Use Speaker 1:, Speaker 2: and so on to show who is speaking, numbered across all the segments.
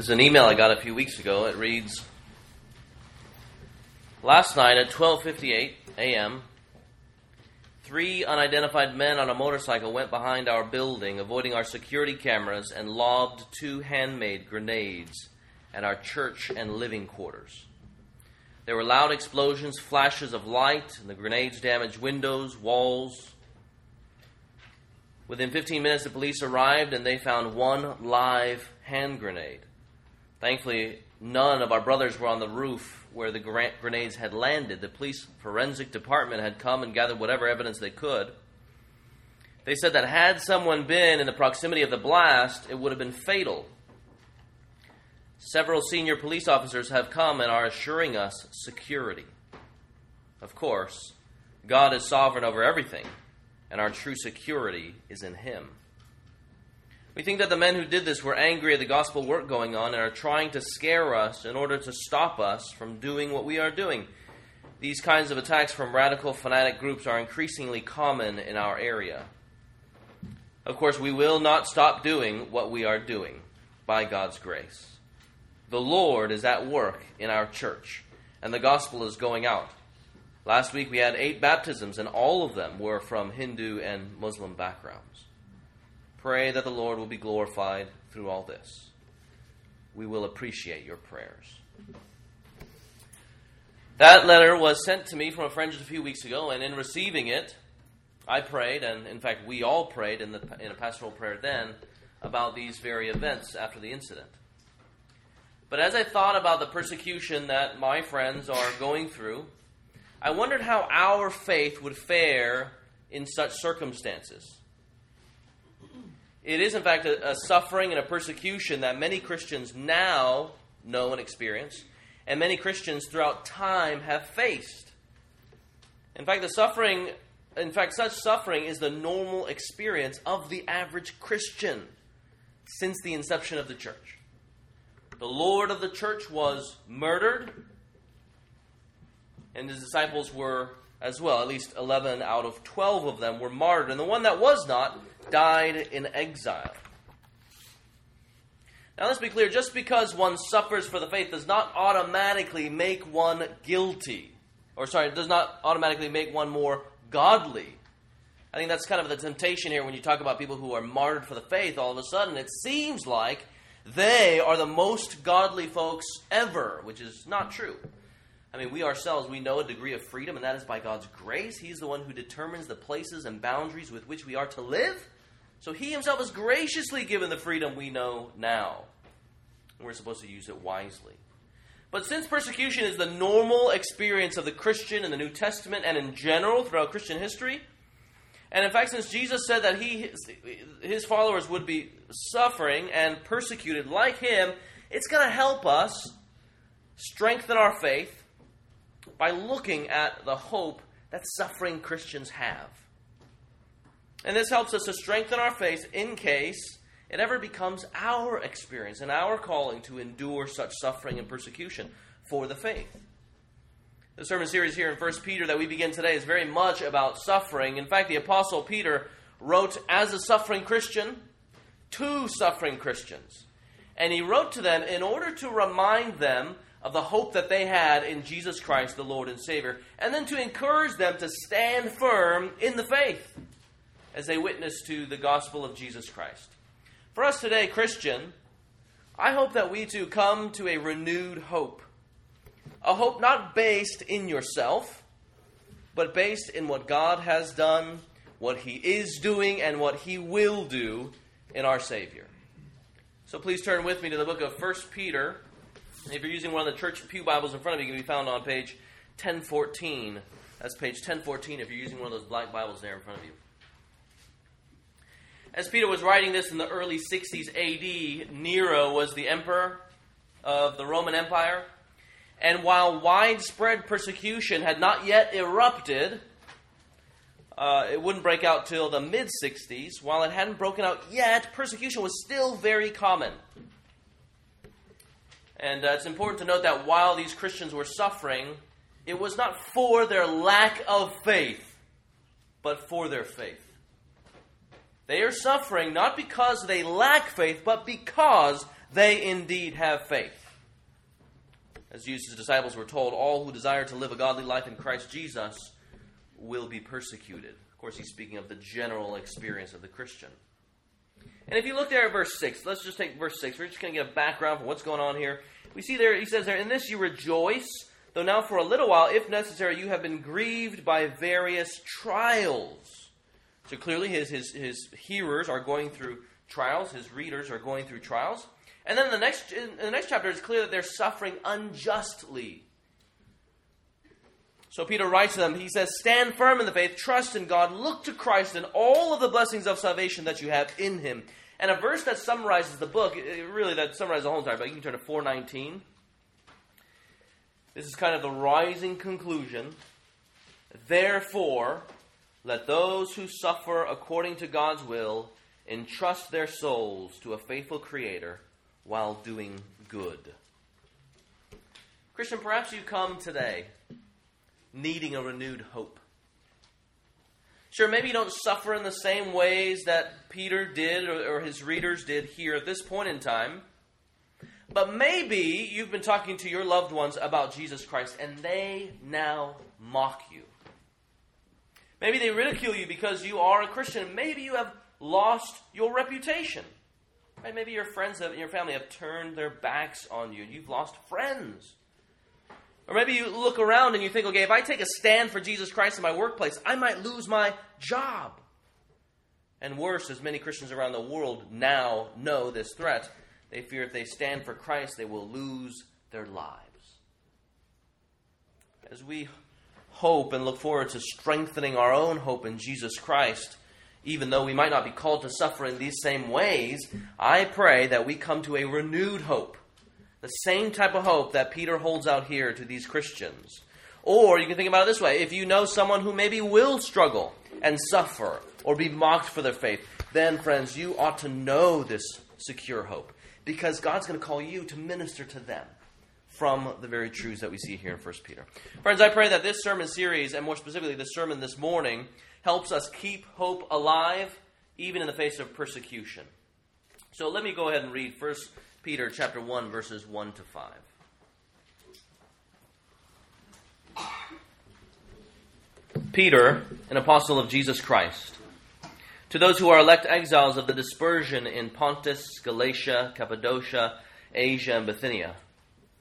Speaker 1: This is an email I got a few weeks ago. It reads Last night at 12:58 a.m., three unidentified men on a motorcycle went behind our building, avoiding our security cameras and lobbed two handmade grenades at our church and living quarters. There were loud explosions, flashes of light, and the grenades damaged windows, walls. Within 15 minutes, the police arrived and they found one live hand grenade. Thankfully, none of our brothers were on the roof where the grenades had landed. The police forensic department had come and gathered whatever evidence they could. They said that had someone been in the proximity of the blast, it would have been fatal. Several senior police officers have come and are assuring us security. Of course, God is sovereign over everything, and our true security is in Him. We think that the men who did this were angry at the gospel work going on and are trying to scare us in order to stop us from doing what we are doing. These kinds of attacks from radical fanatic groups are increasingly common in our area. Of course, we will not stop doing what we are doing by God's grace. The Lord is at work in our church, and the gospel is going out. Last week we had eight baptisms, and all of them were from Hindu and Muslim backgrounds. Pray that the Lord will be glorified through all this. We will appreciate your prayers. That letter was sent to me from a friend just a few weeks ago, and in receiving it, I prayed, and in fact, we all prayed in, the, in a pastoral prayer then about these very events after the incident. But as I thought about the persecution that my friends are going through, I wondered how our faith would fare in such circumstances. It is, in fact, a, a, suffering and a persecution that many Christians now know and experience, and many Christians throughout time have faced. In fact, the suffering, in fact, such suffering is the normal experience of the average Christian since the inception of the church. The Lord of the church was murdered, and his disciples were as well. At least 11 out of 12 of them were martyred, and the one that was not died in exile. Now, let's be clear just because one suffers for the faith does not automatically make one guilty. Or, sorry, does not automatically make one more godly. I think that's kind of the temptation here when you talk about people who are martyred for the faith. All of a sudden, it seems like they are the most godly folks ever, which is not true. I mean, we ourselves, we know a degree of freedom, and that is by God's grace. He's the one who determines the places and boundaries with which we are to live. So He Himself has graciously given the freedom we know now. And we're supposed to use it wisely. But since persecution is the normal experience of the Christian in the New Testament and in general throughout Christian history, and in fact, since Jesus said that he, his followers would be suffering and persecuted like him, it's going to help us strengthen our faith by looking at the hope that suffering Christians have. And this helps us to strengthen our faith in case it ever becomes our experience and our calling to endure such suffering and persecution for the faith. The sermon series here in 1 Peter that we begin today is very much about suffering. In fact, the Apostle Peter wrote as a suffering Christian to suffering Christians. And he wrote to them in order to remind them of the hope that they had in Jesus Christ, the Lord and Savior, and then to encourage them to stand firm in the faith as they witness to the gospel of Jesus Christ. For us today, Christian, I hope that we too come to a renewed hope. A hope not based in yourself, but based in what God has done, what He is doing, and what He will do in our Savior. So please turn with me to the book of 1 Peter if you're using one of the church pew Bibles in front of you, it can be found on page 1014. That's page 1014 if you're using one of those black Bibles there in front of you. As Peter was writing this in the early 60s AD, Nero was the emperor of the Roman Empire. And while widespread persecution had not yet erupted, uh, it wouldn't break out till the mid 60s. While it hadn't broken out yet, persecution was still very common. And uh, it's important to note that while these Christians were suffering, it was not for their lack of faith, but for their faith. They are suffering not because they lack faith, but because they indeed have faith. As Jesus' disciples were told, all who desire to live a godly life in Christ Jesus will be persecuted. Of course, he's speaking of the general experience of the Christian. And if you look there at verse 6, let's just take verse 6. We're just going to get a background for what's going on here. We see there, he says there, In this you rejoice, though now for a little while, if necessary, you have been grieved by various trials. So clearly, his, his, his hearers are going through trials, his readers are going through trials. And then the next in the next chapter, it's clear that they're suffering unjustly. So Peter writes to them, he says, Stand firm in the faith, trust in God, look to Christ and all of the blessings of salvation that you have in him. And a verse that summarizes the book, really that summarizes the whole entire book, you can turn to 419. This is kind of the rising conclusion. Therefore, let those who suffer according to God's will entrust their souls to a faithful Creator while doing good. Christian, perhaps you come today needing a renewed hope. Sure, maybe you don't suffer in the same ways that Peter did or, or, his readers did here at this point in time. But maybe you've been talking to your loved ones about Jesus Christ and they now mock you. Maybe they ridicule you because you are a Christian. Maybe you have lost your reputation. Right? Maybe your friends and your family have turned their backs on you. You've lost friends. Or maybe you look around and you think, okay, if I take a stand for Jesus Christ in my workplace, I might lose my job. And worse, as many Christians around the world now know this threat, they fear if they stand for Christ, they will lose their lives. As we hope and look forward to strengthening our own hope in Jesus Christ, even though we might not be called to suffer in these same ways, I pray that we come to a renewed hope. The same type of hope that Peter holds out here to these Christians. Or you can think about it this way if you know someone who maybe will struggle and suffer or be mocked for their faith, then, friends, you ought to know this secure hope because God's going to call you to minister to them from the very truths that we see here in 1 Peter. Friends, I pray that this sermon series, and more specifically this sermon this morning, helps us keep hope alive even in the face of persecution. So let me go ahead and read 1 Peter chapter 1 verses 1 to 5. Peter, an apostle of Jesus Christ, to those who are elect exiles of the dispersion in Pontus, Galatia, Cappadocia, Asia, and Bithynia,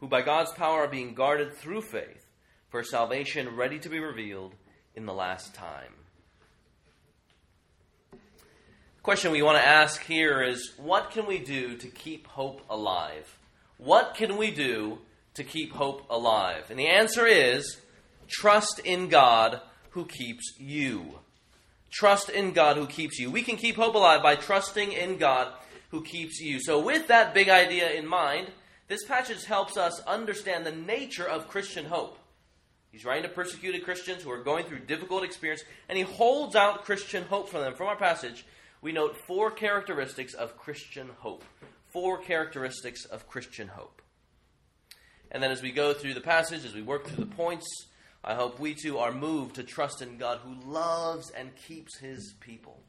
Speaker 1: who by God's power are being guarded through faith for salvation ready to be revealed in the last time. The question we want to ask here is what can we do to keep hope alive? What can we do to keep hope alive? And the answer is trust in God who keeps you. Trust in God who keeps you. We can keep hope alive by trusting in God who keeps you. So, with that big idea in mind, this passage helps us understand the nature of Christian hope. He's writing to persecuted Christians who are going through difficult experience, and he holds out Christian hope for them. From our passage, we note four characteristics of Christian hope. Four characteristics of Christian hope. And then as we go through the passage, as we work through the points, I hope we too are moved to trust in God who loves and keeps his people.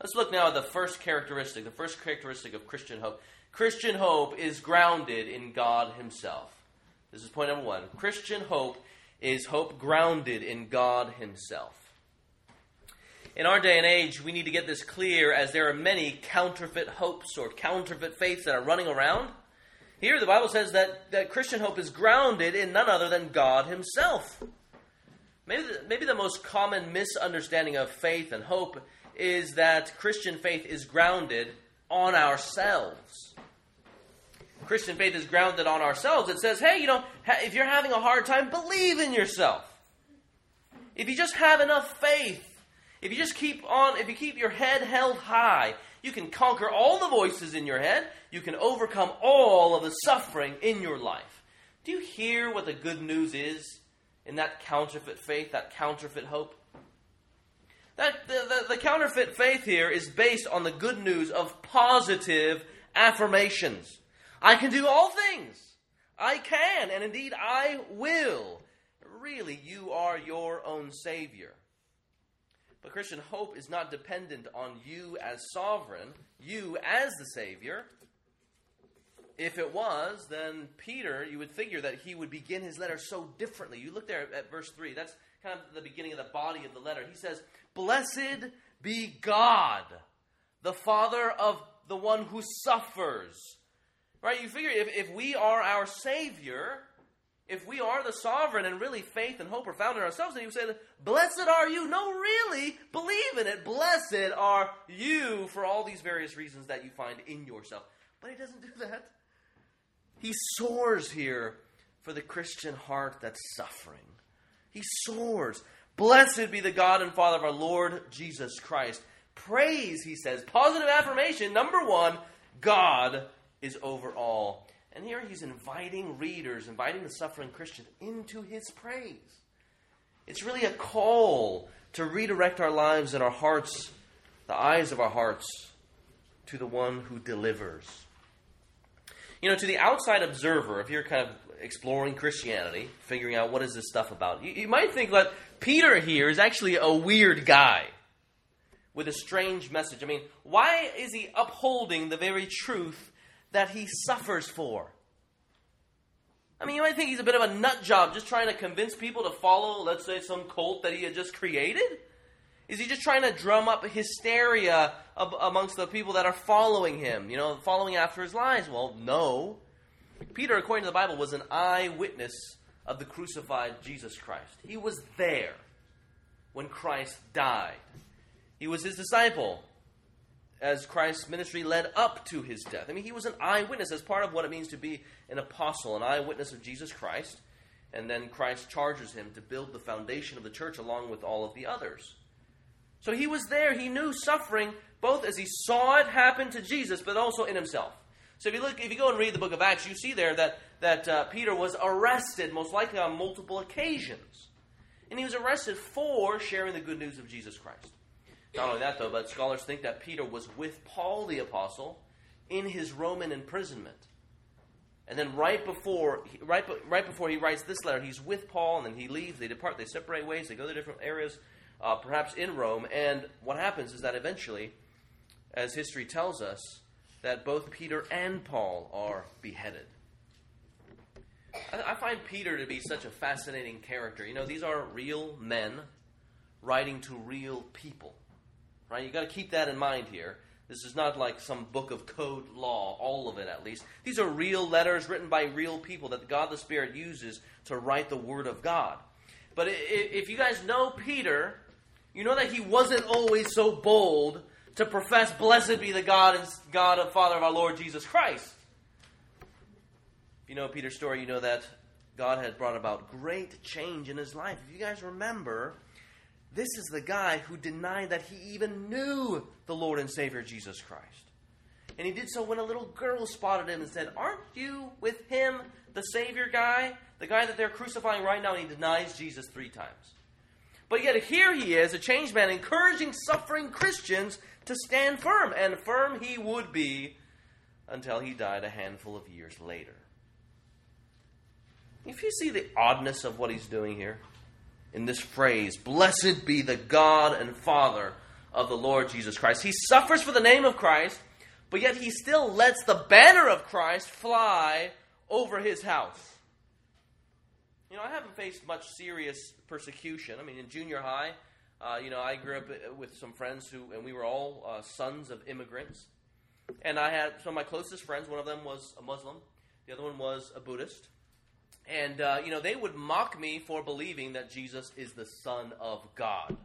Speaker 1: Let's look now at the first characteristic, the first characteristic of Christian hope. Christian hope is grounded in God himself. This is point number one. Christian hope is hope grounded in God Himself. In our day and age, we need to get this clear as there are many counterfeit hopes or counterfeit faiths that are running around. Here, the Bible says that, that Christian hope is grounded in none other than God Himself. Maybe the, maybe the most common misunderstanding of faith and hope is that Christian faith is grounded on ourselves. Christian faith is grounded on ourselves. It says, hey, you know, if you're having a hard time, believe in yourself. If you just have enough faith, if you just keep on, if you keep your head held high, You can conquer all the voices in your head. You can overcome all of the suffering in your life. Do you hear what the good news is in that counterfeit faith, that counterfeit hope? That the, the, the counterfeit faith here is based on the good news of positive affirmations. I can do all things. I can, and indeed I will. Really, you are your own Savior. But Christian hope is not dependent on you as sovereign, you as the Savior. If it was, then Peter, you would figure that he would begin his letter so differently. You look there at verse 3. That's kind of the beginning of the body of the letter. He says, Blessed be God, the Father of the one who suffers. Right? You figure if, if we are our Savior, if we are the sovereign and really faith and hope are found in ourselves, then you say, Blessed are you. No, really, believe in it. Blessed are you for all these various reasons that you find in yourself. But he doesn't do that. He soars here for the Christian heart that's suffering. He soars. Blessed be the God and Father of our Lord Jesus Christ. Praise, he says. Positive affirmation. Number one, God is over all. And here he's inviting readers, inviting the suffering Christian into his praise. It's really a call to redirect our lives and our hearts, the eyes of our hearts, to the one who delivers. You know, to the outside observer, if you're kind of exploring Christianity, figuring out what is this stuff about, you, you might think that Peter here is actually a weird guy with a strange message. I mean, why is he upholding the very truth that he suffers for? I mean, you might think he's a bit of a nut job just trying to convince people to follow, let's say, some cult that he had just created? Is he just trying to drum up hysteria amongst the people that are following him, you know, following after his lies? Well, no. Peter, according to the Bible, was an eyewitness of the crucified Jesus Christ. He was there when Christ died. He was his disciple as Christ's ministry led up to his death. I mean, he was an eyewitness as part of what it means to be an apostle, an eyewitness of Jesus Christ. And then Christ charges him to build the foundation of the church along with all of the others. So he was there. He knew suffering both as he saw it happen to Jesus, but also in himself. So if you look, if you go and read the book of Acts, you see there that that uh, Peter was arrested, most likely on multiple occasions, and he was arrested for sharing the good news of Jesus Christ. Not only that, though, but scholars think that Peter was with Paul the apostle in his Roman imprisonment. And then right before, right, right before he writes this letter, he's with Paul, and then he leaves. They depart. They separate ways. They go to different areas, uh, perhaps in Rome. And what happens is that eventually, as history tells us, that both Peter and Paul are beheaded. I, I find Peter to be such a fascinating character. You know, these are real men writing to real people. Right? You got to keep that in mind here. This is not like some book of code law, all of it at least. These are real letters written by real people that God the Spirit uses to write the Word of God. But if you guys know Peter, you know that he wasn't always so bold to profess, Blessed be the God and God and Father of our Lord Jesus Christ. If you know Peter's story, you know that God had brought about great change in his life. If you guys remember, this is the guy who denied that he even knew the Lord and Savior Jesus Christ. And he did so when a little girl spotted him and said, Aren't you with him, the Savior guy? The guy that they're crucifying right now, and he denies Jesus three times. But yet here he is, a changed man, encouraging suffering Christians to stand firm. And firm he would be until he died a handful of years later. If you see the oddness of what he's doing here, in this phrase Blessed be the God and Father of the Lord Jesus Christ. He suffers for the name of Christ, but yet he still lets the banner of Christ fly over his house. You know, I haven't faced much serious persecution. I mean, in junior high, uh, you know, I grew up with some friends who, and we were all uh, sons of immigrants. And I had some of my closest friends. One of them was a Muslim, the other one was a Buddhist. And, uh, you know, they would mock me for believing that Jesus is the Son of God.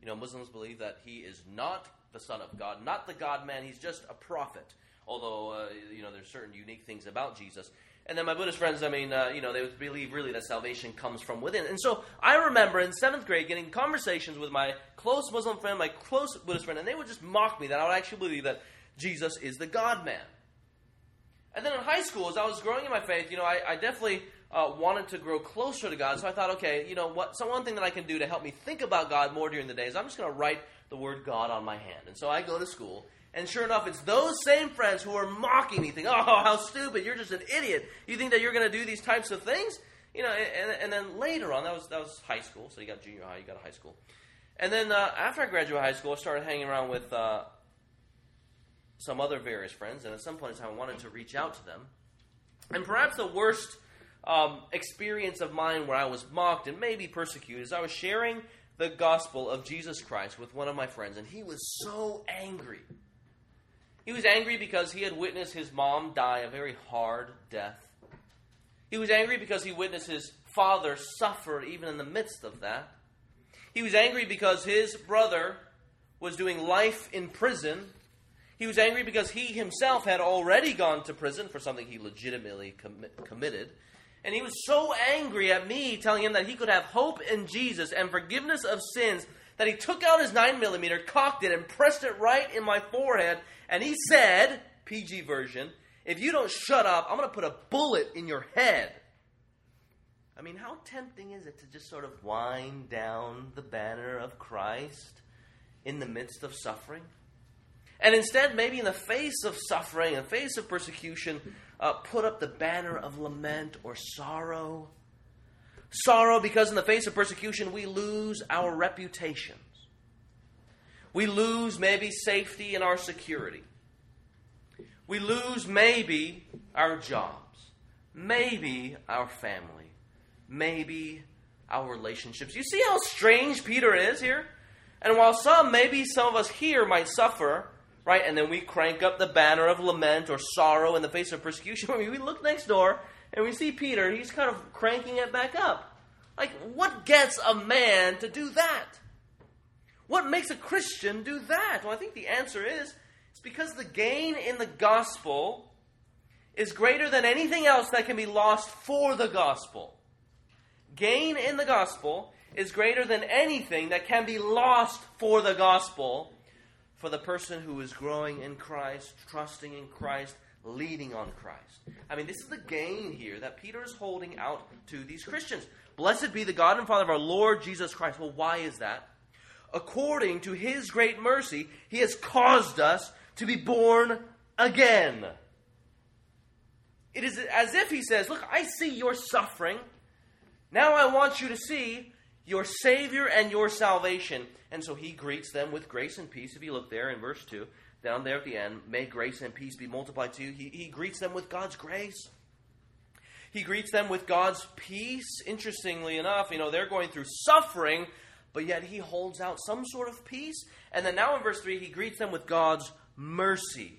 Speaker 1: You know, Muslims believe that he is not the Son of God, not the God man, he's just a prophet. Although, uh, you know, there's certain unique things about Jesus. And then my Buddhist friends, I mean, uh, you know, they would believe really that salvation comes from within. And so I remember in seventh grade getting conversations with my close Muslim friend, my close Buddhist friend, and they would just mock me that I would actually believe that Jesus is the God man. And then in high school, as I was growing in my faith, you know, I, I definitely uh, wanted to grow closer to God. So I thought, okay, you know, what? So one thing that I can do to help me think about God more during the day is I'm just going to write the word God on my hand. And so I go to school, and sure enough, it's those same friends who are mocking me, thinking, "Oh, how stupid! You're just an idiot. You think that you're going to do these types of things?" You know. And, and then later on, that was that was high school. So you got junior high, you got high school, and then uh, after I graduated high school, I started hanging around with uh, some other various friends, and at some point in time, I wanted to reach out to them. And perhaps the worst um, experience of mine where I was mocked and maybe persecuted is I was sharing the gospel of Jesus Christ with one of my friends, and he was so angry. He was angry because he had witnessed his mom die a very hard death. He was angry because he witnessed his father suffer even in the midst of that. He was angry because his brother was doing life in prison he was angry because he himself had already gone to prison for something he legitimately com- committed. And he was so angry at me telling him that he could have hope in Jesus and forgiveness of sins that he took out his 9 millimeter, cocked it, and pressed it right in my forehead. And he said, PG version, if you don't shut up, I'm going to put a bullet in your head. I mean, how tempting is it to just sort of wind down the banner of Christ in the midst of suffering? And instead, maybe in the face of suffering, in the face of persecution, uh, put up the banner of lament or sorrow. Sorrow because in the face of persecution, we lose our reputations. We lose maybe safety and our security. We lose maybe our jobs, maybe our family, maybe our relationships. You see how strange Peter is here? And while some, maybe some of us here might suffer, right? And then we crank up the banner of lament or sorrow in the face of persecution. I mean, we look next door and we see Peter, he's kind of cranking it back up. Like, what gets a man to do that? What makes a Christian do that? Well, I think the answer is it's because the gain in the gospel is greater than anything else that can be lost for the gospel. Gain in the gospel is greater than anything that can be lost for the gospel for the person who is growing in Christ, trusting in Christ, leading on Christ. I mean, this is the gain here that Peter is holding out to these Christians. Blessed be the God and Father of our Lord Jesus Christ. Well, why is that? According to his great mercy, he has caused us to be born again. It is as if he says, Look, I see your suffering. Now I want you to see your Savior and your salvation. And so he greets them with grace and peace. If you look there in verse 2, down there at the end, may grace and peace be multiplied to you. He, he greets them with God's grace. He greets them with God's peace. Interestingly enough, you know, they're going through suffering, but yet he holds out some sort of peace. And then now in verse 3, he greets them with God's mercy.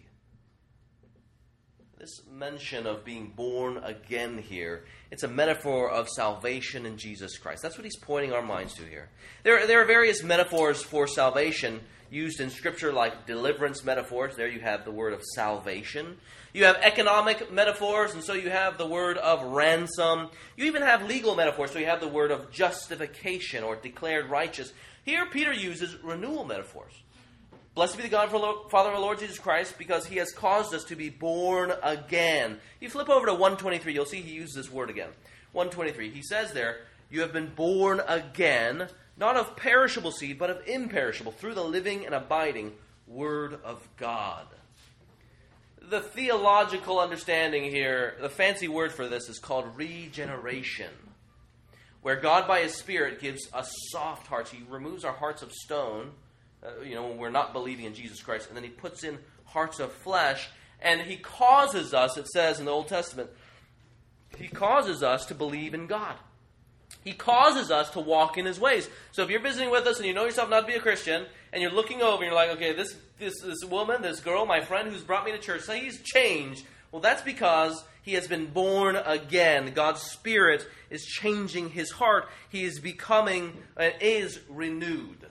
Speaker 1: This mention of being born again here, it's a metaphor of salvation in Jesus Christ. That's what he's pointing our minds to here. There, there are various metaphors for salvation used in Scripture, like deliverance metaphors. There you have the word of salvation. You have economic metaphors, and so you have the word of ransom. You even have legal metaphors, so you have the word of justification or declared righteous. Here, Peter uses renewal metaphors. Blessed be the God, Father of our Lord Jesus Christ, because he has caused us to be born again. You flip over to 123, you'll see he uses this word again. 123. He says there, You have been born again, not of perishable seed, but of imperishable, through the living and abiding Word of God. The theological understanding here, the fancy word for this is called regeneration, where God by His Spirit gives us soft hearts. He removes our hearts of stone uh, you know, when we're not believing in Jesus Christ. And then he puts in hearts of flesh, and he causes us, it says in the Old Testament, he causes us to believe in God. He causes us to walk in his ways. So if you're visiting with us and you know yourself not to be a Christian, and you're looking over and you're like, okay, this, this, this woman, this girl, my friend who's brought me to church, so he's changed. Well, that's because he has been born again. God's Spirit is changing his heart. He is becoming, uh, is renewed.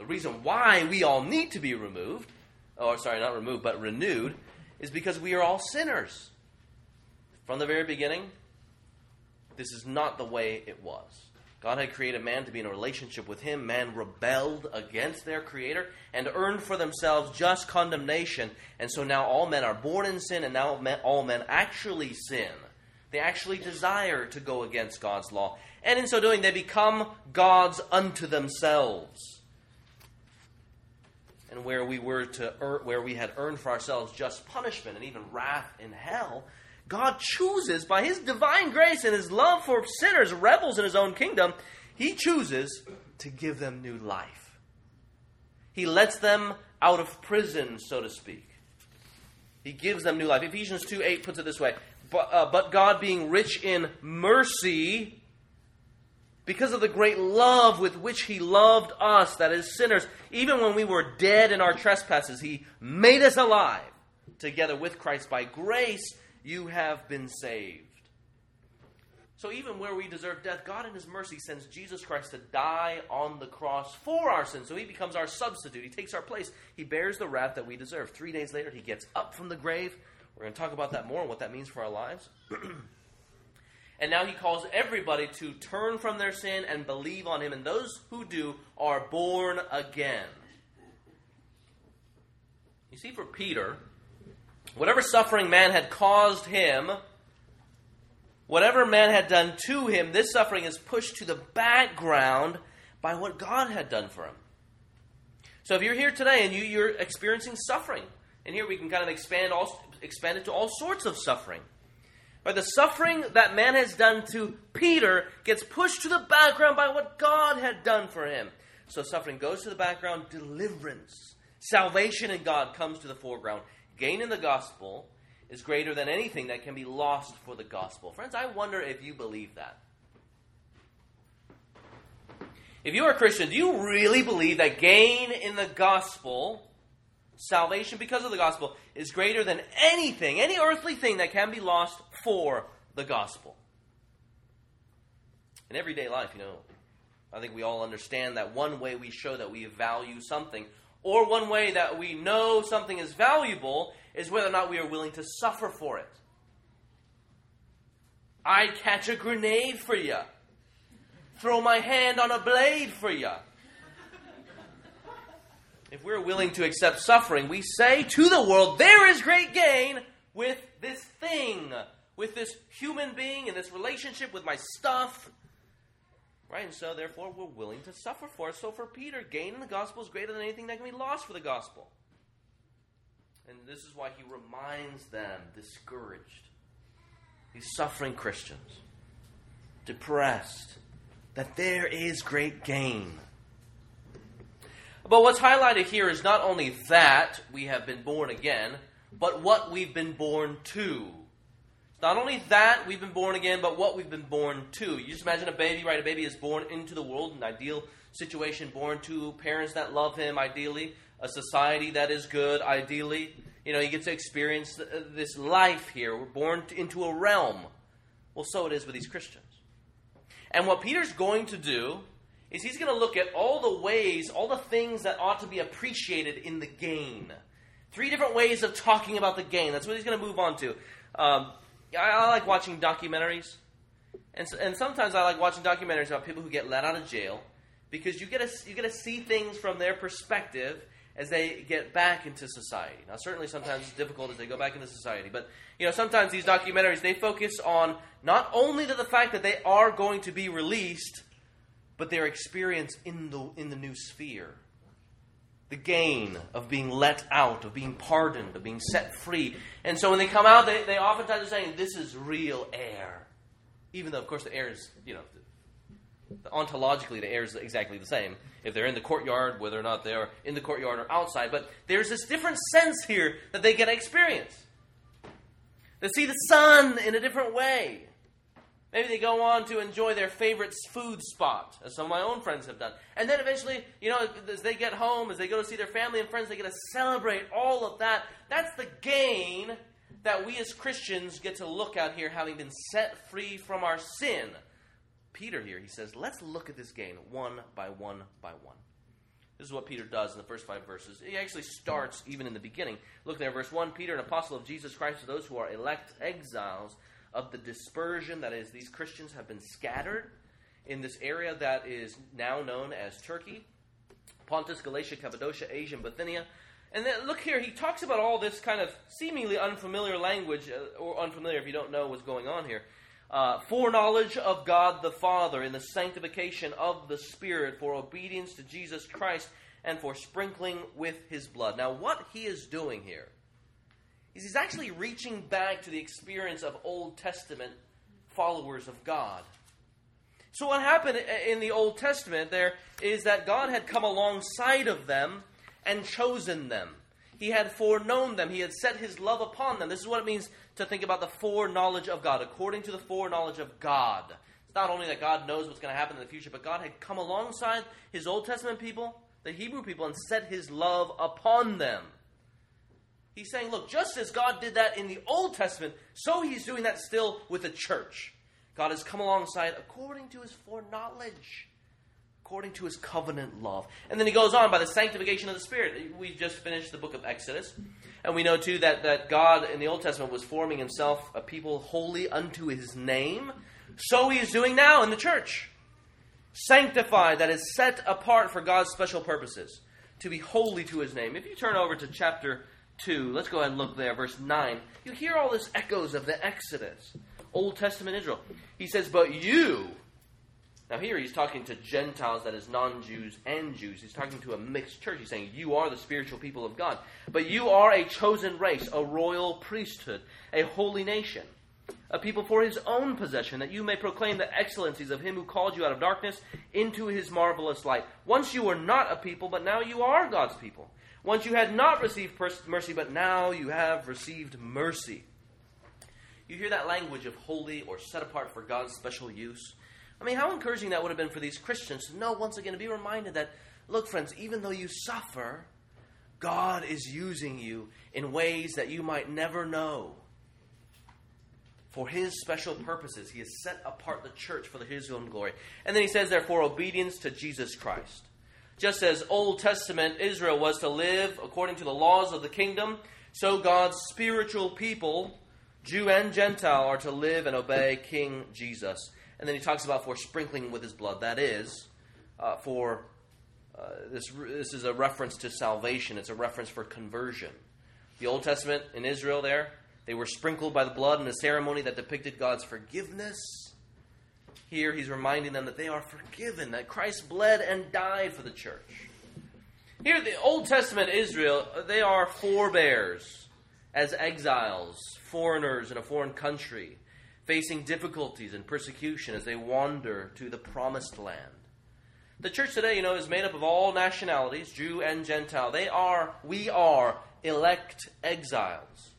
Speaker 1: The reason why we all need to be removed, or sorry, not removed, but renewed, is because we are all sinners. From the very beginning, this is not the way it was. God had created man to be in a relationship with Him. Man rebelled against their Creator and earned for themselves just condemnation. And so now all men are born in sin, and now all men actually sin. They actually desire to go against God's law. And in so doing, they become gods unto themselves. And where we were to where we had earned for ourselves just punishment and even wrath in hell, God chooses, by His divine grace and His love for sinners, rebels in His own kingdom, He chooses to give them new life. He lets them out of prison, so to speak. He gives them new life. Ephesians 2 8 puts it this way but, uh, but God, being rich in mercy, because of the great love with which He loved us, that is, sinners, even when we were dead in our trespasses, He made us alive together with Christ by grace you have been saved. So, even where we deserve death, God in His mercy sends Jesus Christ to die on the cross for our sins. So, He becomes our substitute. He takes our place. He bears the wrath that we deserve. Three days later, He gets up from the grave. We're going to talk about that more and what that means for our lives. and now He calls everybody to turn from their sin and believe on Him. And those who do are born again. You see, for Peter, Whatever suffering man had caused him, whatever man had done to him, this suffering is pushed to the background by what God had done for him. So if you're here today and you, you're experiencing suffering, and here we can kind of expand all, expand it to all sorts of suffering. But the suffering that man has done to Peter gets pushed to the background by what God had done for him. So suffering goes to the background, deliverance, salvation in God comes to the foreground gain in the gospel is greater than anything that can be lost for the gospel. Friends, I wonder if you believe that. If you are a Christian, do you really believe that gain in the gospel, salvation because of the gospel, is greater than anything, any earthly thing that can be lost for the gospel? In everyday life, you know, I think we all understand that one way we show that we value something or one way that we know something is valuable is whether or not we are willing to suffer for it. I'd catch a grenade for you. Throw my hand on a blade for you. If we're willing to accept suffering, we say to the world, there is great gain with this thing, with this human being, and this relationship with my stuff. Right? And so, therefore, we're willing to suffer for it. So, for Peter, gain in the gospel is greater than anything that can be lost for the gospel. And this is why he reminds them, discouraged, these suffering Christians, depressed, that there is great gain. But what's highlighted here is not only that we have been born again, but what we've been born to. Not only that we've been born again, but what we've been born to. You just imagine a baby, right? A baby is born into the world, an ideal situation, born to parents that love him, ideally, a society that is good, ideally. You know, he gets to experience this life here. We're born into a realm. Well, so it is with these Christians. And what Peter's going to do is he's going to look at all the ways, all the things that ought to be appreciated in the gain. Three different ways of talking about the gain. That's what he's going to move on to. Um, I, I like watching documentaries, and and sometimes I like watching documentaries about people who get let out of jail because you get to you get to see things from their perspective as they get back into society. Now, certainly sometimes it's difficult as they go back into society, but you know sometimes these documentaries they focus on not only the fact that they are going to be released, but their experience in the in the new sphere the gain of being let out, of being pardoned, of being set free. And so when they come out, they, they oftentimes are saying, This is real air. Even though, of course, the air is, you know, ontologically, the air is exactly the same. If they're in the courtyard, whether or not they're in the courtyard or outside. But there's this different sense here that they get to experience. They see the sun in a different way. Maybe they go on to enjoy their favorite food spot, as some of my own friends have done. And then eventually, you know, as they get home, as they go to see their family and friends, they get to celebrate all of that. That's the gain that we as Christians get to look at here, having been set free from our sin. Peter here, he says, let's look at this gain one by one by one. This is what Peter does in the first five verses. He actually starts even in the beginning. Look there, verse 1 Peter, an apostle of Jesus Christ to those who are elect exiles of the dispersion, that is, these Christians have been scattered in this area that is now known as Turkey, Pontus, Galatia, Cappadocia, Asia, and Bithynia. And then look here, he talks about all this kind of seemingly unfamiliar language, uh, or unfamiliar if you don't know what's going on here. Uh, foreknowledge of God the Father in the sanctification of the Spirit for obedience to Jesus Christ and for sprinkling with his blood. Now, what he is doing here is he's actually reaching back to the experience of Old Testament followers of God. So, what happened in the Old Testament there is that God had come alongside of them and chosen them. He had foreknown them. He had set his love upon them. This is what it means to think about the foreknowledge of God, according to the foreknowledge of God. It's not only that God knows what's going to happen in the future, but God had come alongside his Old Testament people, the Hebrew people, and set his love upon them. He's saying, look, just as God did that in the Old Testament, so he's doing that still with the church. God has come alongside according to his foreknowledge according to his covenant love. And then he goes on by the sanctification of the Spirit. We just finished the book of Exodus. And we know too that, that God in the Old Testament was forming himself a people holy unto his name. So he is doing now in the church. Sanctified, that is set apart for God's special purposes, to be holy to his name. If you turn over to chapter 2, let's go ahead and look there, verse 9. You hear all this echoes of the Exodus, Old Testament Israel. He says, But you, now, here he's talking to Gentiles, that is, non Jews and Jews. He's talking to a mixed church. He's saying, You are the spiritual people of God. But you are a chosen race, a royal priesthood, a holy nation, a people for his own possession, that you may proclaim the excellencies of him who called you out of darkness into his marvelous light. Once you were not a people, but now you are God's people. Once you had not received mercy, but now you have received mercy. You hear that language of holy or set apart for God's special use? I mean, how encouraging that would have been for these Christians to know once again, to be reminded that, look, friends, even though you suffer, God is using you in ways that you might never know. For his special purposes, he has set apart the church for his own glory. And then he says, therefore, obedience to Jesus Christ. Just as Old Testament Israel was to live according to the laws of the kingdom, so God's spiritual people, Jew and Gentile, are to live and obey King Jesus. And then he talks about for sprinkling with his blood. That is, uh, for uh, this, this is a reference to salvation, it's a reference for conversion. The Old Testament in Israel, there, they were sprinkled by the blood in a ceremony that depicted God's forgiveness. Here, he's reminding them that they are forgiven, that Christ bled and died for the church. Here, the Old Testament Israel, they are forebears as exiles, foreigners in a foreign country facing difficulties and persecution as they wander to the promised land. The church today, you know, is made up of all nationalities, Jew and Gentile. They are, we are elect exiles,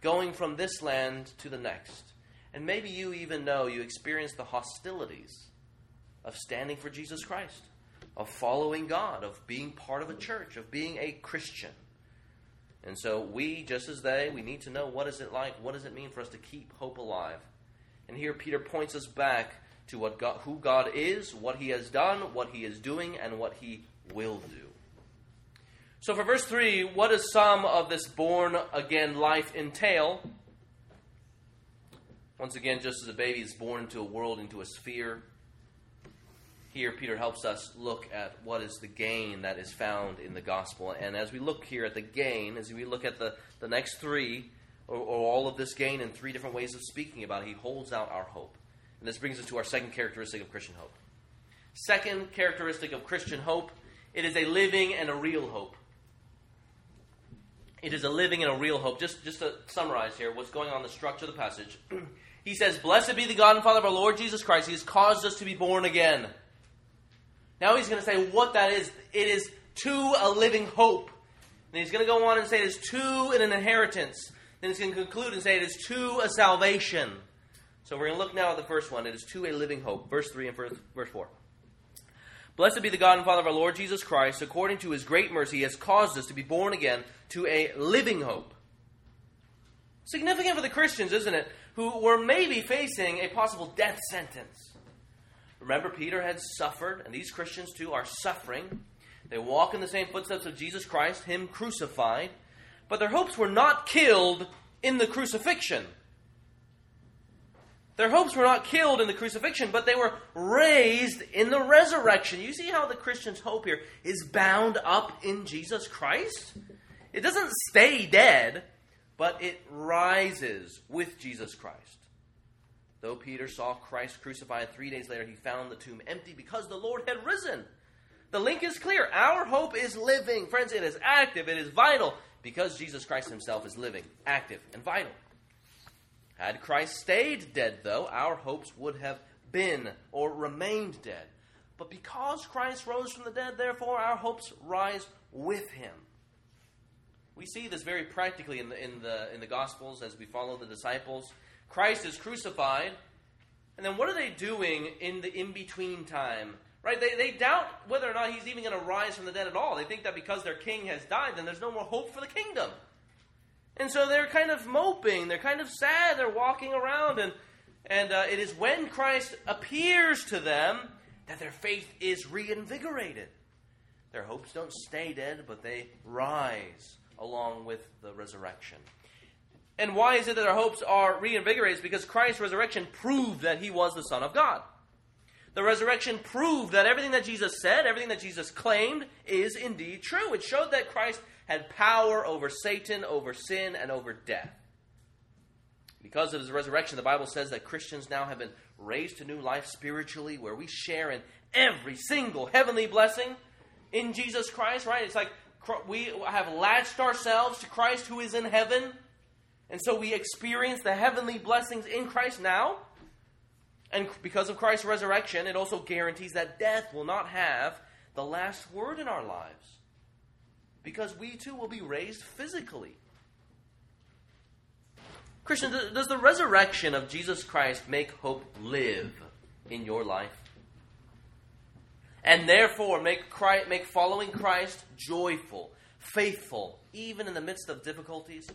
Speaker 1: going from this land to the next. And maybe you even know you experience the hostilities of standing for Jesus Christ, of following God, of being part of a church, of being a Christian. And so we, just as they, we need to know what is it like, what does it mean for us to keep hope alive? And here Peter points us back to what God, who God is, what he has done, what he is doing, and what he will do. So, for verse 3, what does some of this born again life entail? Once again, just as a baby is born into a world, into a sphere, here Peter helps us look at what is the gain that is found in the gospel. And as we look here at the gain, as we look at the, the next three, or, or all of this gain in three different ways of speaking about it. He holds out our hope. And this brings us to our second characteristic of Christian hope. Second characteristic of Christian hope it is a living and a real hope. It is a living and a real hope. Just, just to summarize here what's going on in the structure of the passage. he says, Blessed be the God and Father of our Lord Jesus Christ. He has caused us to be born again. Now he's going to say what that is. It is to a living hope. And he's going to go on and say it is to an inheritance. Then he's going to conclude and say it is to a salvation. So we're going to look now at the first one. It is to a living hope. Verse 3 and verse 4. Blessed be the God and Father of our Lord Jesus Christ. According to his great mercy, he has caused us to be born again to a living hope. Significant for the Christians, isn't it? Who were maybe facing a possible death sentence. Remember, Peter had suffered, and these Christians too are suffering. They walk in the same footsteps of Jesus Christ, Him crucified but their hopes were not killed in the crucifixion. Their hopes were not killed in the crucifixion, but they were raised in the resurrection. You see how the Christian's hope here is bound up in Jesus Christ? It doesn't stay dead, but it rises with Jesus Christ. Though Peter saw Christ crucified three days later, he found the tomb empty because the Lord had risen. The link is clear. Our hope is living. Friends, it is active, it is vital because Jesus Christ himself is living, active, and vital. Had Christ stayed dead, though, our hopes would have been or remained dead. But because Christ rose from the dead, therefore our hopes rise with him. We see this very practically in the, in the, in the Gospels as we follow the disciples. Christ is crucified, and then what are they doing in the in between time Right? They, they doubt whether or not he's even going to rise from the dead at all. They think that because their king has died, then there's no more hope for the kingdom. And so they're kind of moping. They're kind of sad. They're walking around. And, and uh, it is when Christ appears to them that their faith is reinvigorated. Their hopes don't stay dead, but they rise along with the resurrection. And why is it that our hopes are reinvigorated? Because Christ's resurrection proved that he was the Son of God. The resurrection proved that everything that Jesus said, everything that Jesus claimed, is indeed true. It showed that Christ had power over Satan, over sin, and over death. Because of his resurrection, the Bible says that Christians now have been raised to new life spiritually, where we share in every single heavenly blessing in Jesus Christ, right? It's like we have latched ourselves to Christ who is in heaven, and so we experience the heavenly blessings in Christ now. And because of Christ's resurrection, it also guarantees that death will not have the last word in our lives. Because we too will be raised physically. Christian, does the resurrection of Jesus Christ make hope live in your life? And therefore make, Christ, make following Christ joyful, faithful, even in the midst of difficulties?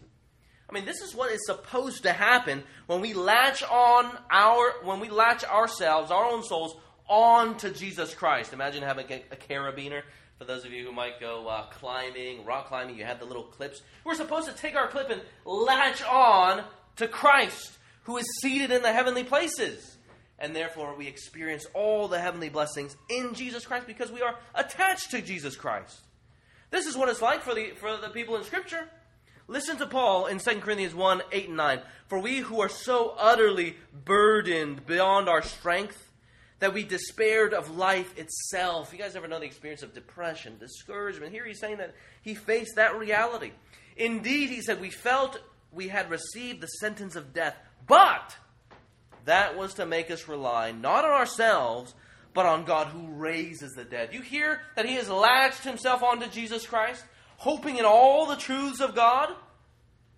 Speaker 1: I mean, this is what is supposed to happen when we latch on our, when we latch ourselves, our own souls, on to Jesus Christ. Imagine having a, carabiner. For those of you who might go uh, climbing, rock climbing, you have the little clips. We're supposed to take our clip and latch on to Christ, who is seated in the heavenly places. And therefore, we experience all the heavenly blessings in Jesus Christ because we are attached to Jesus Christ. This is what it's like for the, for the people in Scripture. Listen to Paul in 2 Corinthians 1 8 and 9. For we who are so utterly burdened beyond our strength that we despaired of life itself. You guys ever know the experience of depression, discouragement? Here he's saying that he faced that reality. Indeed, he said, we felt we had received the sentence of death, but that was to make us rely not on ourselves, but on God who raises the dead. You hear that he has latched himself onto Jesus Christ? hoping in all the truths of God.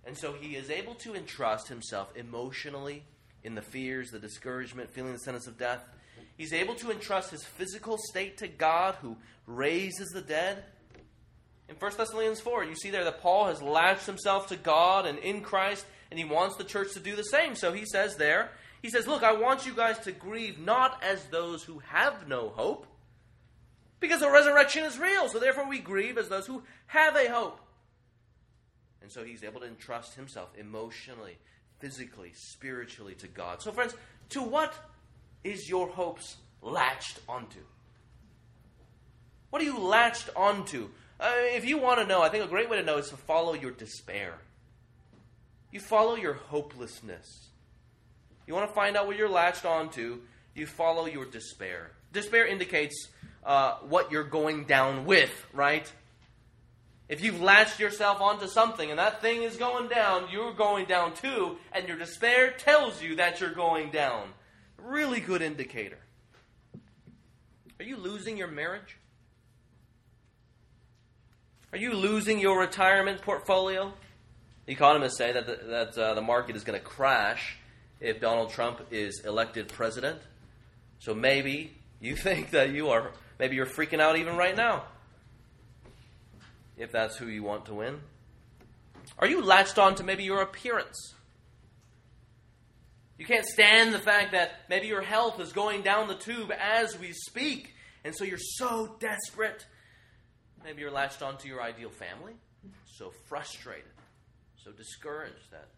Speaker 1: And so he is able to entrust himself emotionally in the fears, the discouragement, feeling the sentence of death. He's able to entrust his physical state to God who raises the dead. In 1 Thessalonians 4, you see there that Paul has latched himself to God and in Christ, and he wants the church to do the same. So he says there, he says, Look, I want you guys to grieve not as those who have no hope, because the resurrection is real. So therefore we grieve as those who have a hope. And so he's able to entrust himself emotionally, physically, spiritually to God. So, friends, to what is your hopes latched onto? What are you latched onto? Uh, if you want to know, I think a great way to know is to follow your despair. You follow your hopelessness. You want to find out what you're latched onto, you follow your despair. Despair indicates uh, what you're going down with, right? If you've latched yourself onto something and that thing is going down, you're going down too, and your despair tells you that you're going down. Really good indicator. Are you losing your marriage? Are you losing your retirement portfolio? Economists say that the, that uh, the market is going to crash if Donald Trump is elected president. So maybe you think that you are, maybe you're freaking out even right now if that's who you want to win? Are you latched on to maybe your appearance? You can't stand the fact that maybe your health is going down the tube as we speak, and so you're so desperate. Maybe you're latched onto your ideal family, so frustrated, so discouraged that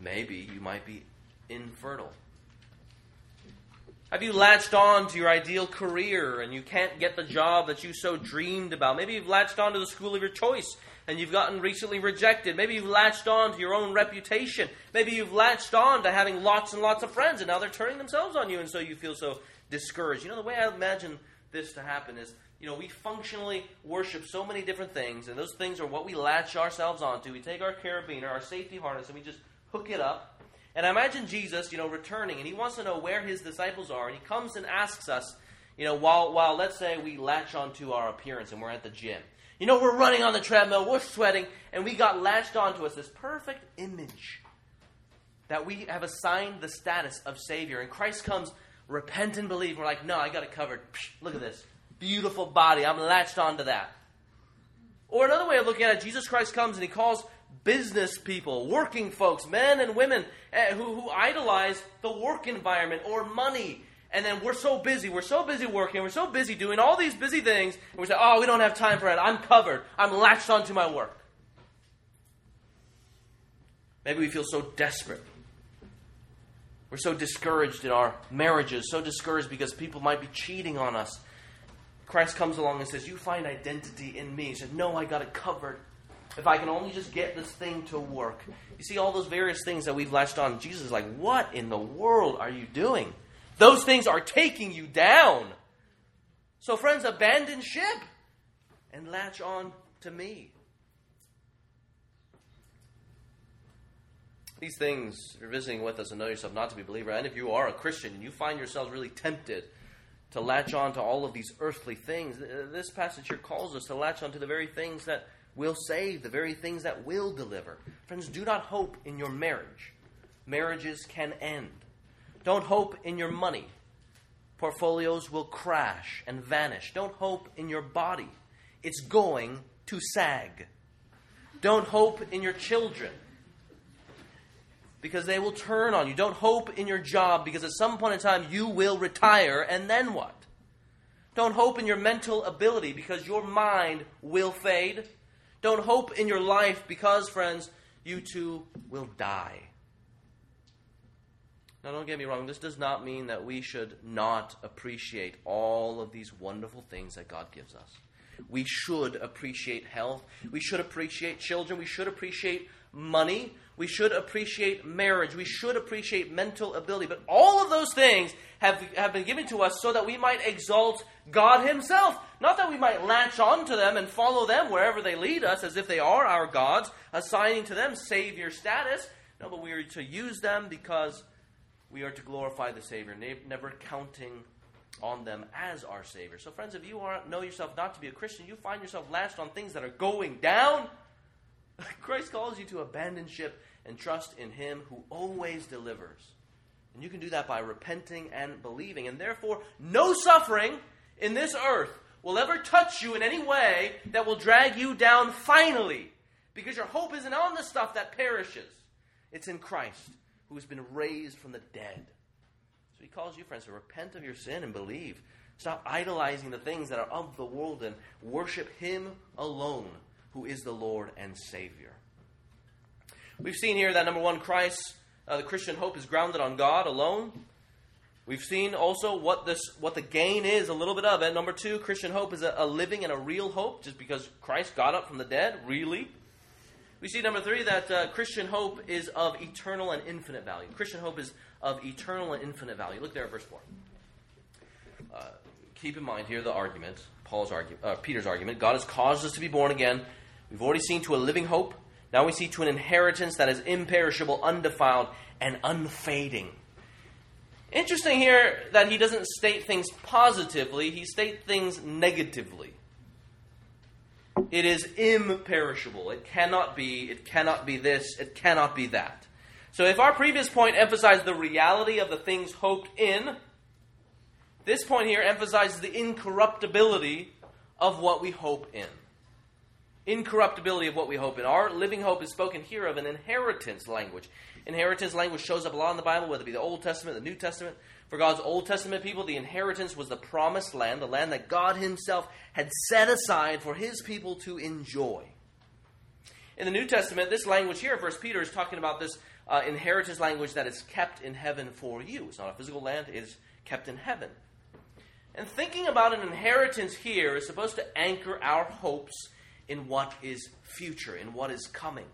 Speaker 1: maybe you might be infertile. Have you latched on to your ideal career and you can't get the job that you so dreamed about? Maybe you've latched on to the school of your choice and you've gotten recently rejected. Maybe you've latched on to your own reputation. Maybe you've latched on to having lots and lots of friends and now they're turning themselves on you and so you feel so discouraged. You know, the way I imagine this to happen is, you know, we functionally worship so many different things and those things are what we latch ourselves onto. We take our carabiner, our safety harness, and we just hook it up and I imagine Jesus, you know, returning, and he wants to know where his disciples are, and he comes and asks us, you know, while, while let's say we latch onto our appearance and we're at the gym. You know, we're running on the treadmill, we're sweating, and we got latched onto us this perfect image that we have assigned the status of Savior. And Christ comes, repent and believe. We're like, no, I got it covered. Psh, look at this. Beautiful body. I'm latched onto that. Or another way of looking at it, Jesus Christ comes and he calls business people, working folks, men and women uh, who, who idolize the work environment or money. And then we're so busy, we're so busy working, we're so busy doing all these busy things, and we say, oh, we don't have time for it. I'm covered. I'm latched onto my work. Maybe we feel so desperate. We're so discouraged in our marriages, so discouraged because people might be cheating on us. Christ comes along and says, You find identity in me. He said, No, I got it covered. If I can only just get this thing to work. You see all those various things that we've latched on. Jesus is like, What in the world are you doing? Those things are taking you down. So, friends, abandon ship and latch on to me. These things, if you're visiting with us and know yourself not to be a believer, and if you are a Christian and you find yourselves really tempted to latch on to all of these earthly things, this passage here calls us to latch on to the very things that will save, the very things that will deliver. Friends, do not hope in your marriage. Marriages can end. Don't hope in your money. Portfolios will crash and vanish. Don't hope in your body. It's going to sag. Don't hope in your children because they will turn on you. Don't hope in your job because at some point in time you will retire and then what? Don't hope in your mental ability because your mind will fade don't hope in your life because, friends, you too will die. Now, don't get me wrong, this does not mean that we should not appreciate all of these wonderful things that God gives us. We should appreciate health. We should appreciate children. We should appreciate money. We should appreciate marriage. We should appreciate mental ability. But all of those things have, have been given to us so that we might exalt God Himself. Not that we might latch on to them and follow them wherever they lead us as if they are our gods, assigning to them Savior status. No, but we are to use them because we are to glorify the Savior, never counting on them as our Savior. So, friends, if you are, know yourself not to be a Christian, you find yourself latched on things that are going down Christ calls you to abandon ship and trust in Him who always delivers. And you can do that by repenting and believing. And therefore, no suffering in this earth will ever touch you in any way that will drag you down finally. Because your hope isn't on the stuff that perishes, it's in Christ who has been raised from the dead. So He calls you, friends, to repent of your sin and believe. Stop idolizing the things that are of the world and worship Him alone who is the Lord and Savior. We've seen here that number one, Christ, uh, the Christian hope is grounded on God alone. We've seen also what this, what the gain is, a little bit of it. Number two, Christian hope is a, a living and a real hope, just because Christ got up from the dead, really. We see number three that uh, Christian hope is of eternal and infinite value. Christian hope is of eternal and infinite value. Look there at verse four. Uh, keep in mind here the argument, Paul's argument, uh, Peter's argument. God has caused us to be born again We've already seen to a living hope. Now we see to an inheritance that is imperishable, undefiled, and unfading. Interesting here that he doesn't state things positively, he states things negatively. It is imperishable. It cannot be, it cannot be this, it cannot be that. So if our previous point emphasized the reality of the things hoped in, this point here emphasizes the incorruptibility of what we hope in incorruptibility of what we hope in. Our living hope is spoken here of an inheritance language. Inheritance language shows up a lot in the Bible, whether it be the Old Testament, the New Testament. For God's Old Testament people, the inheritance was the promised land, the land that God Himself had set aside for His people to enjoy. In the New Testament, this language here, First Peter is talking about this uh, inheritance language that is kept in heaven for you. It's not a physical land, it is kept in heaven. And thinking about an inheritance here is supposed to anchor our hopes in what is future, in what is coming.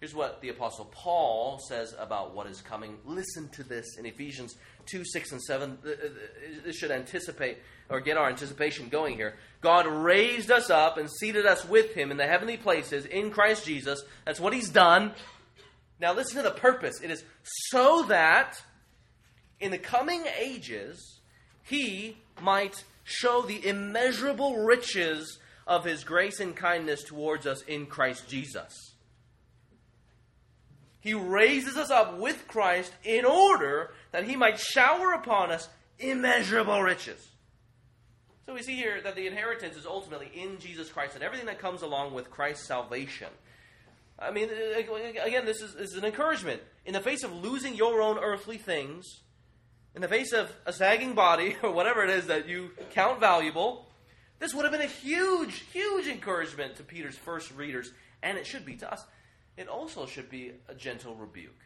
Speaker 1: Here's what the Apostle Paul says about what is coming. Listen to this in Ephesians 2 6 and 7. This should anticipate or get our anticipation going here. God raised us up and seated us with him in the heavenly places in Christ Jesus. That's what he's done. Now, listen to the purpose. It is so that in the coming ages, he might show the immeasurable riches of his grace and kindness towards us in Christ Jesus. He raises us up with Christ in order that he might shower upon us immeasurable riches. So we see here that the inheritance is ultimately in Jesus Christ and everything that comes along with Christ's salvation. I mean, again, this is, this is an encouragement. In the face of losing your own earthly things, in the face of a sagging body, or whatever it is that you count valuable, this would have been a huge, huge encouragement to Peter's first readers, and it should be to us. It also should be a gentle rebuke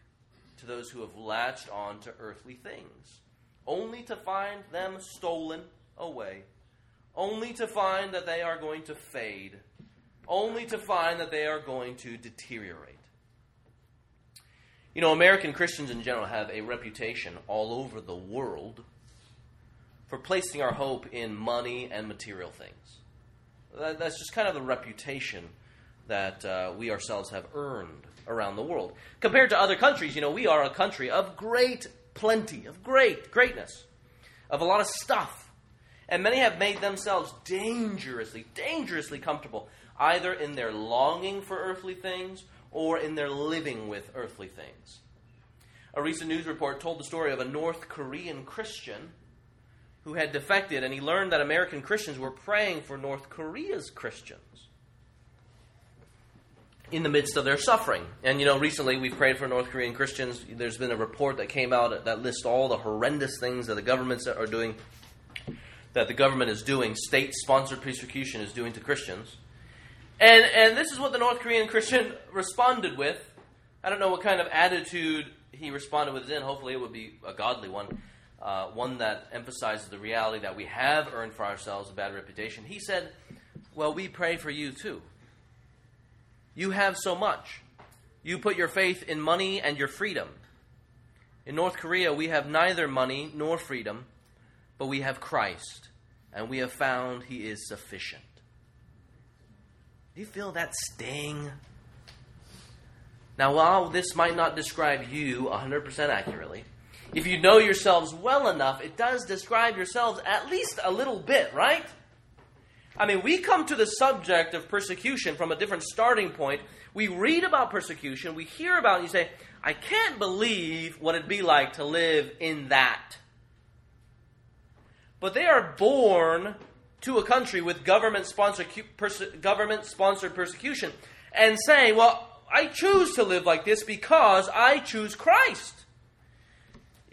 Speaker 1: to those who have latched on to earthly things, only to find them stolen away, only to find that they are going to fade, only to find that they are going to deteriorate. You know, American Christians in general have a reputation all over the world for placing our hope in money and material things. That's just kind of the reputation that uh, we ourselves have earned around the world. Compared to other countries, you know, we are a country of great plenty, of great greatness, of a lot of stuff. And many have made themselves dangerously, dangerously comfortable, either in their longing for earthly things or in their living with earthly things. A recent news report told the story of a North Korean Christian who had defected, and he learned that American Christians were praying for North Korea's Christians in the midst of their suffering. And you know, recently we've prayed for North Korean Christians. There's been a report that came out that lists all the horrendous things that the governments are doing, that the government is doing, state sponsored persecution is doing to Christians. And, and this is what the North Korean Christian responded with. I don't know what kind of attitude he responded with in. Hopefully, it would be a godly one, uh, one that emphasizes the reality that we have earned for ourselves a bad reputation. He said, Well, we pray for you too. You have so much. You put your faith in money and your freedom. In North Korea, we have neither money nor freedom, but we have Christ, and we have found He is sufficient. Do you feel that sting? Now, while this might not describe you 100% accurately, if you know yourselves well enough, it does describe yourselves at least a little bit, right? I mean, we come to the subject of persecution from a different starting point. We read about persecution, we hear about it, you say, I can't believe what it'd be like to live in that. But they are born to a country with government sponsored perse- government sponsored persecution and say, "Well, I choose to live like this because I choose Christ."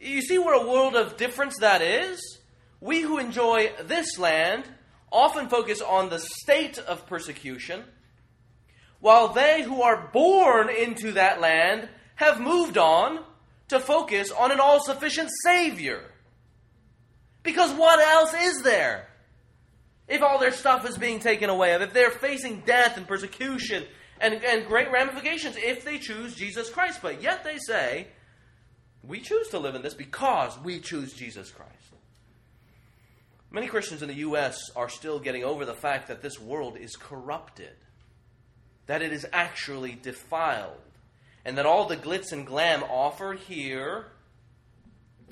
Speaker 1: You see what a world of difference that is? We who enjoy this land often focus on the state of persecution, while they who are born into that land have moved on to focus on an all sufficient Savior. Because what else is there? If all their stuff is being taken away, if they're facing death and persecution and, and great ramifications if they choose Jesus Christ. But yet they say, we choose to live in this because we choose Jesus Christ. Many Christians in the U.S. are still getting over the fact that this world is corrupted, that it is actually defiled, and that all the glitz and glam offered here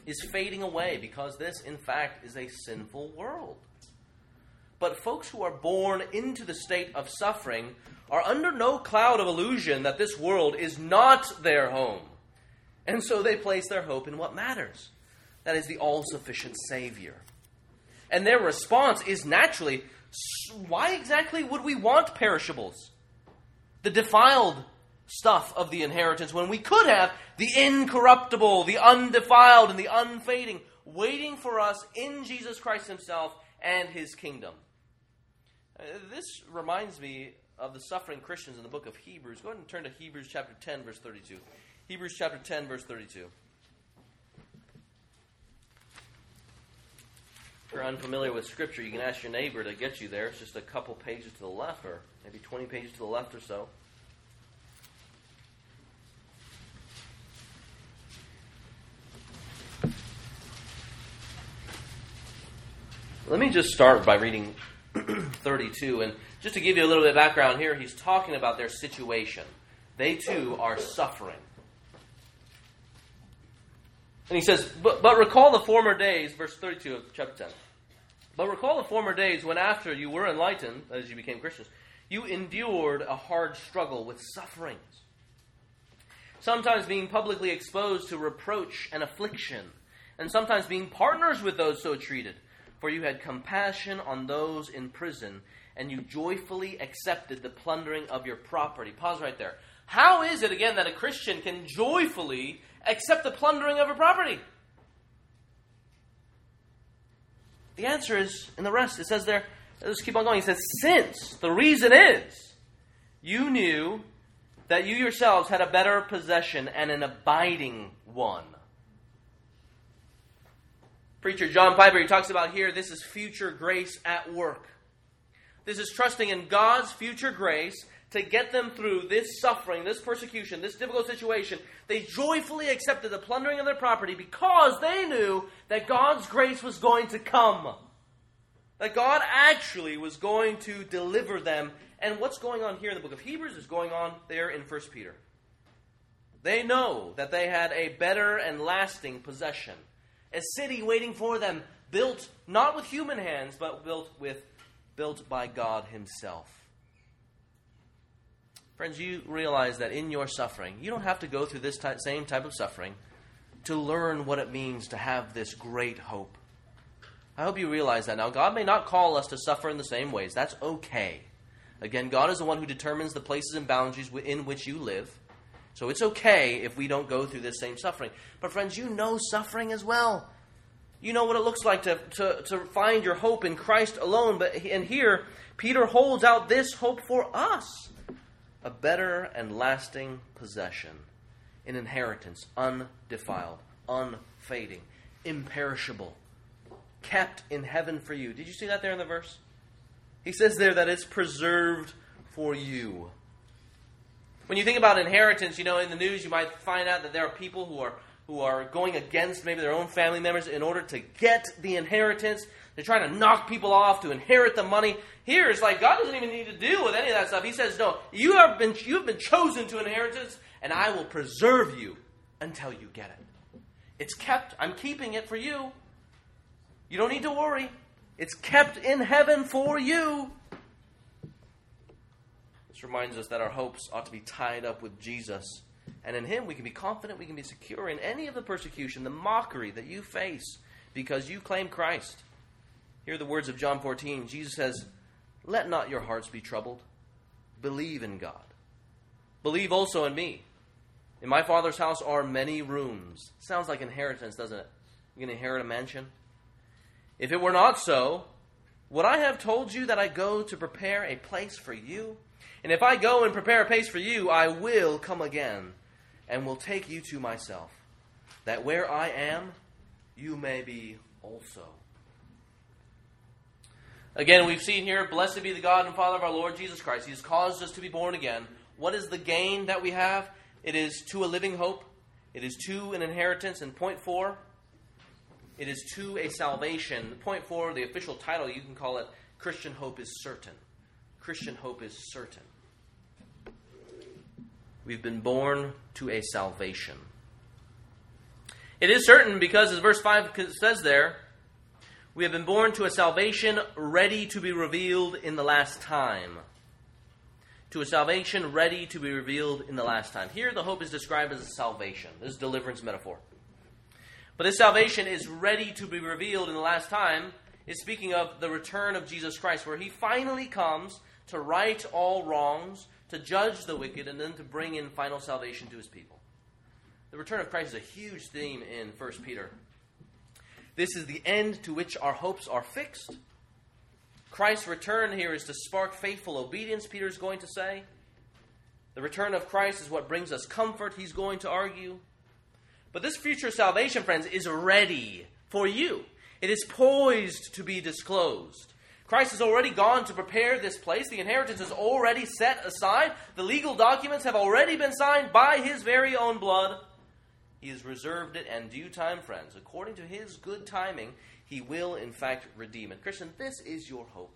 Speaker 1: is fading away because this, in fact, is a sinful world. But folks who are born into the state of suffering are under no cloud of illusion that this world is not their home. And so they place their hope in what matters that is, the all sufficient Savior. And their response is naturally, why exactly would we want perishables? The defiled stuff of the inheritance when we could have the incorruptible, the undefiled, and the unfading waiting for us in Jesus Christ Himself and His kingdom. Uh, this reminds me of the suffering Christians in the book of Hebrews. Go ahead and turn to Hebrews chapter 10, verse 32. Hebrews chapter 10, verse 32. If you're unfamiliar with Scripture, you can ask your neighbor to get you there. It's just a couple pages to the left, or maybe 20 pages to the left or so. Let me just start by reading 32. And just to give you a little bit of background here, he's talking about their situation. They too are suffering. And he says, but, but recall the former days, verse 32 of chapter 10. But recall the former days when, after you were enlightened, as you became Christians, you endured a hard struggle with sufferings. Sometimes being publicly exposed to reproach and affliction, and sometimes being partners with those so treated. For you had compassion on those in prison, and you joyfully accepted the plundering of your property. Pause right there. How is it, again, that a Christian can joyfully accept the plundering of a property? The answer is in the rest. It says there, let's keep on going. He says, Since the reason is you knew that you yourselves had a better possession and an abiding one. Preacher John Piper, he talks about here this is future grace at work. This is trusting in God's future grace to get them through this suffering, this persecution, this difficult situation, they joyfully accepted the plundering of their property because they knew that God's grace was going to come. That God actually was going to deliver them. And what's going on here in the book of Hebrews is going on there in 1 Peter. They know that they had a better and lasting possession, a city waiting for them, built not with human hands, but built with built by God himself. Friends, you realize that in your suffering, you don't have to go through this same type of suffering to learn what it means to have this great hope. I hope you realize that. Now, God may not call us to suffer in the same ways. That's okay. Again, God is the one who determines the places and boundaries in which you live. So it's okay if we don't go through this same suffering. But, friends, you know suffering as well. You know what it looks like to, to, to find your hope in Christ alone. But and here, Peter holds out this hope for us a better and lasting possession, an inheritance, undefiled, unfading, imperishable, kept in heaven for you. Did you see that there in the verse? He says there that it's preserved for you. When you think about inheritance, you know, in the news you might find out that there are people who are who are going against maybe their own family members in order to get the inheritance. They're trying to knock people off to inherit the money. Here it's like God doesn't even need to deal with any of that stuff. He says, No, you have been you have been chosen to inheritance, and I will preserve you until you get it. It's kept, I'm keeping it for you. You don't need to worry. It's kept in heaven for you. This reminds us that our hopes ought to be tied up with Jesus. And in Him, we can be confident, we can be secure in any of the persecution, the mockery that you face because you claim Christ. Hear the words of John 14. Jesus says, Let not your hearts be troubled. Believe in God. Believe also in me. In my Father's house are many rooms. Sounds like inheritance, doesn't it? Going to inherit a mansion? If it were not so, would I have told you that I go to prepare a place for you? And if I go and prepare a place for you, I will come again and will take you to myself, that where I am, you may be also. Again, we've seen here, blessed be the God and Father of our Lord Jesus Christ. He has caused us to be born again. What is the gain that we have? It is to a living hope, it is to an inheritance. And point four, it is to a salvation. Point four, the official title, you can call it Christian hope is certain. Christian hope is certain. We've been born to a salvation. It is certain because, as verse 5 says there, we have been born to a salvation ready to be revealed in the last time. To a salvation ready to be revealed in the last time. Here, the hope is described as a salvation. This is deliverance metaphor. But this salvation is ready to be revealed in the last time, is speaking of the return of Jesus Christ, where he finally comes to right all wrongs, to judge the wicked, and then to bring in final salvation to his people. The return of Christ is a huge theme in 1 Peter. This is the end to which our hopes are fixed. Christ's return here is to spark faithful obedience, Peter is going to say. The return of Christ is what brings us comfort, he's going to argue. But this future salvation, friends, is ready for you. It is poised to be disclosed. Christ has already gone to prepare this place. The inheritance is already set aside. The legal documents have already been signed by his very own blood. He has reserved it, and due time, friends, according to his good timing, he will in fact redeem it. Christian, this is your hope.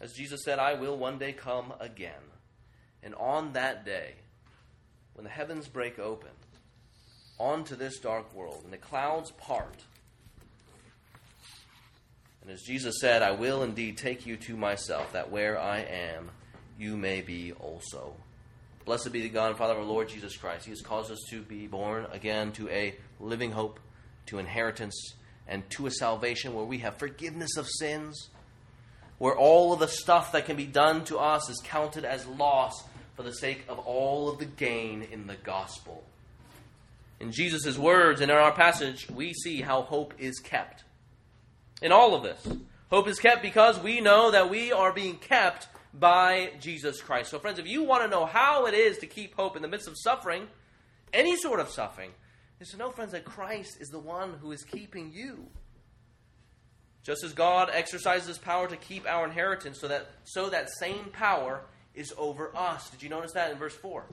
Speaker 1: As Jesus said, I will one day come again. And on that day, when the heavens break open onto this dark world and the clouds part, and as Jesus said, I will indeed take you to myself, that where I am, you may be also. Blessed be the God and Father of our Lord Jesus Christ. He has caused us to be born again to a living hope, to inheritance, and to a salvation where we have forgiveness of sins, where all of the stuff that can be done to us is counted as loss for the sake of all of the gain in the gospel. In Jesus' words and in our passage, we see how hope is kept. In all of this, hope is kept because we know that we are being kept by Jesus Christ. So, friends, if you want to know how it is to keep hope in the midst of suffering, any sort of suffering, is to know, friends, that Christ is the one who is keeping you. Just as God exercises power to keep our inheritance, so that so that same power is over us. Did you notice that in verse 4?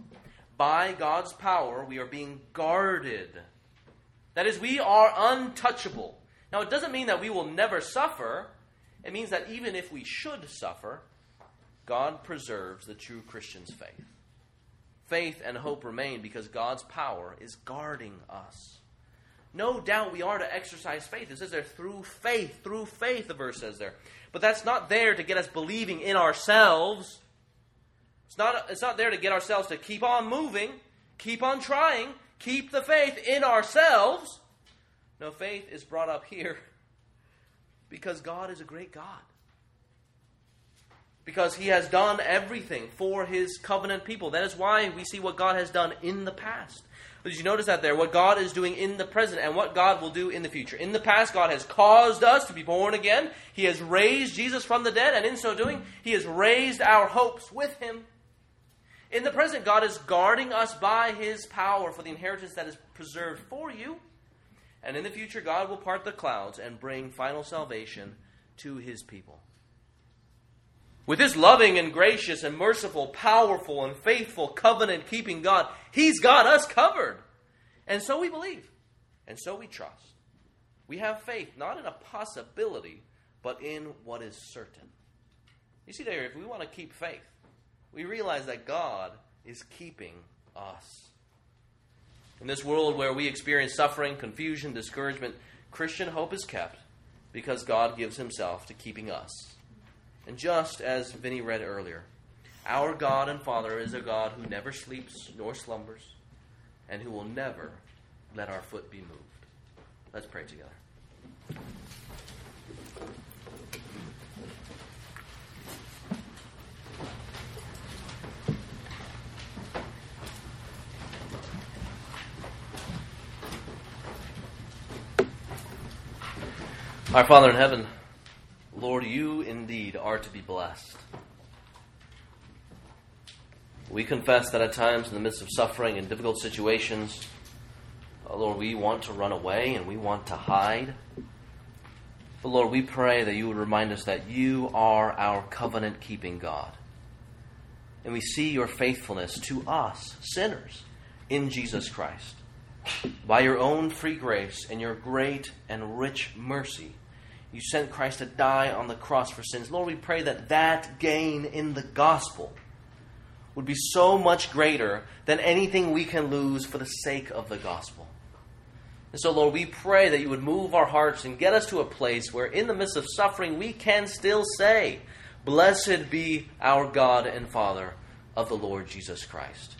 Speaker 1: By God's power, we are being guarded. That is, we are untouchable. Now, it doesn't mean that we will never suffer. It means that even if we should suffer, God preserves the true Christian's faith. Faith and hope remain because God's power is guarding us. No doubt we are to exercise faith. It says there, through faith, through faith, the verse says there. But that's not there to get us believing in ourselves. It's not, it's not there to get ourselves to keep on moving, keep on trying, keep the faith in ourselves. No, faith is brought up here because God is a great God because he has done everything for his covenant people. That is why we see what God has done in the past. Did you notice that there? What God is doing in the present and what God will do in the future. In the past, God has caused us to be born again. He has raised Jesus from the dead, and in so doing, He has raised our hopes with Him. In the present, God is guarding us by His power for the inheritance that is preserved for you. And in the future, God will part the clouds and bring final salvation to His people. With this loving and gracious and merciful, powerful and faithful covenant keeping God, He's got us covered. And so we believe. And so we trust. We have faith not in a possibility, but in what is certain. You see, there, if we want to keep faith, we realize that God is keeping us. In this world where we experience suffering, confusion, discouragement, Christian hope is kept because God gives Himself to keeping us. And just as Vinny read earlier, our God and Father is a God who never sleeps nor slumbers, and who will never let our foot be moved. Let's pray together. Our Father in heaven, Lord, you indeed are to be blessed. We confess that at times, in the midst of suffering and difficult situations, oh Lord, we want to run away and we want to hide. But Lord, we pray that you would remind us that you are our covenant keeping God. And we see your faithfulness to us, sinners, in Jesus Christ. By your own free grace and your great and rich mercy, you sent Christ to die on the cross for sins. Lord, we pray that that gain in the gospel would be so much greater than anything we can lose for the sake of the gospel. And so, Lord, we pray that you would move our hearts and get us to a place where, in the midst of suffering, we can still say, Blessed be our God and Father of the Lord Jesus Christ.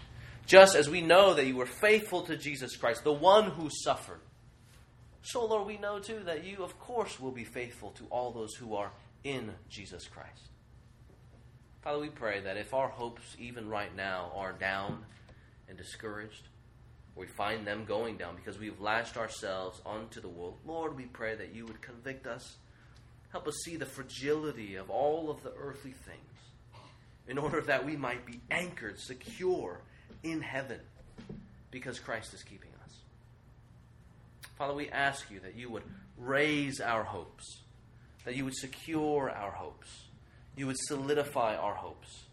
Speaker 1: Just as we know that you were faithful to Jesus Christ, the one who suffered so, Lord, we know too that you, of course, will be faithful to all those who are in Jesus Christ. Father, we pray that if our hopes, even right now, are down and discouraged, we find them going down because we've lashed ourselves onto the world, Lord, we pray that you would convict us Help us see the fragility of all of the earthly things in order that we might be anchored, secure in heaven because Christ is keeping. Father, we ask you that you would raise our hopes, that you would secure our hopes, you would solidify our hopes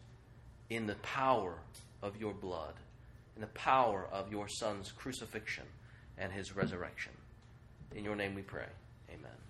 Speaker 1: in the power of your blood, in the power of your Son's crucifixion and his resurrection. In your name we pray. Amen.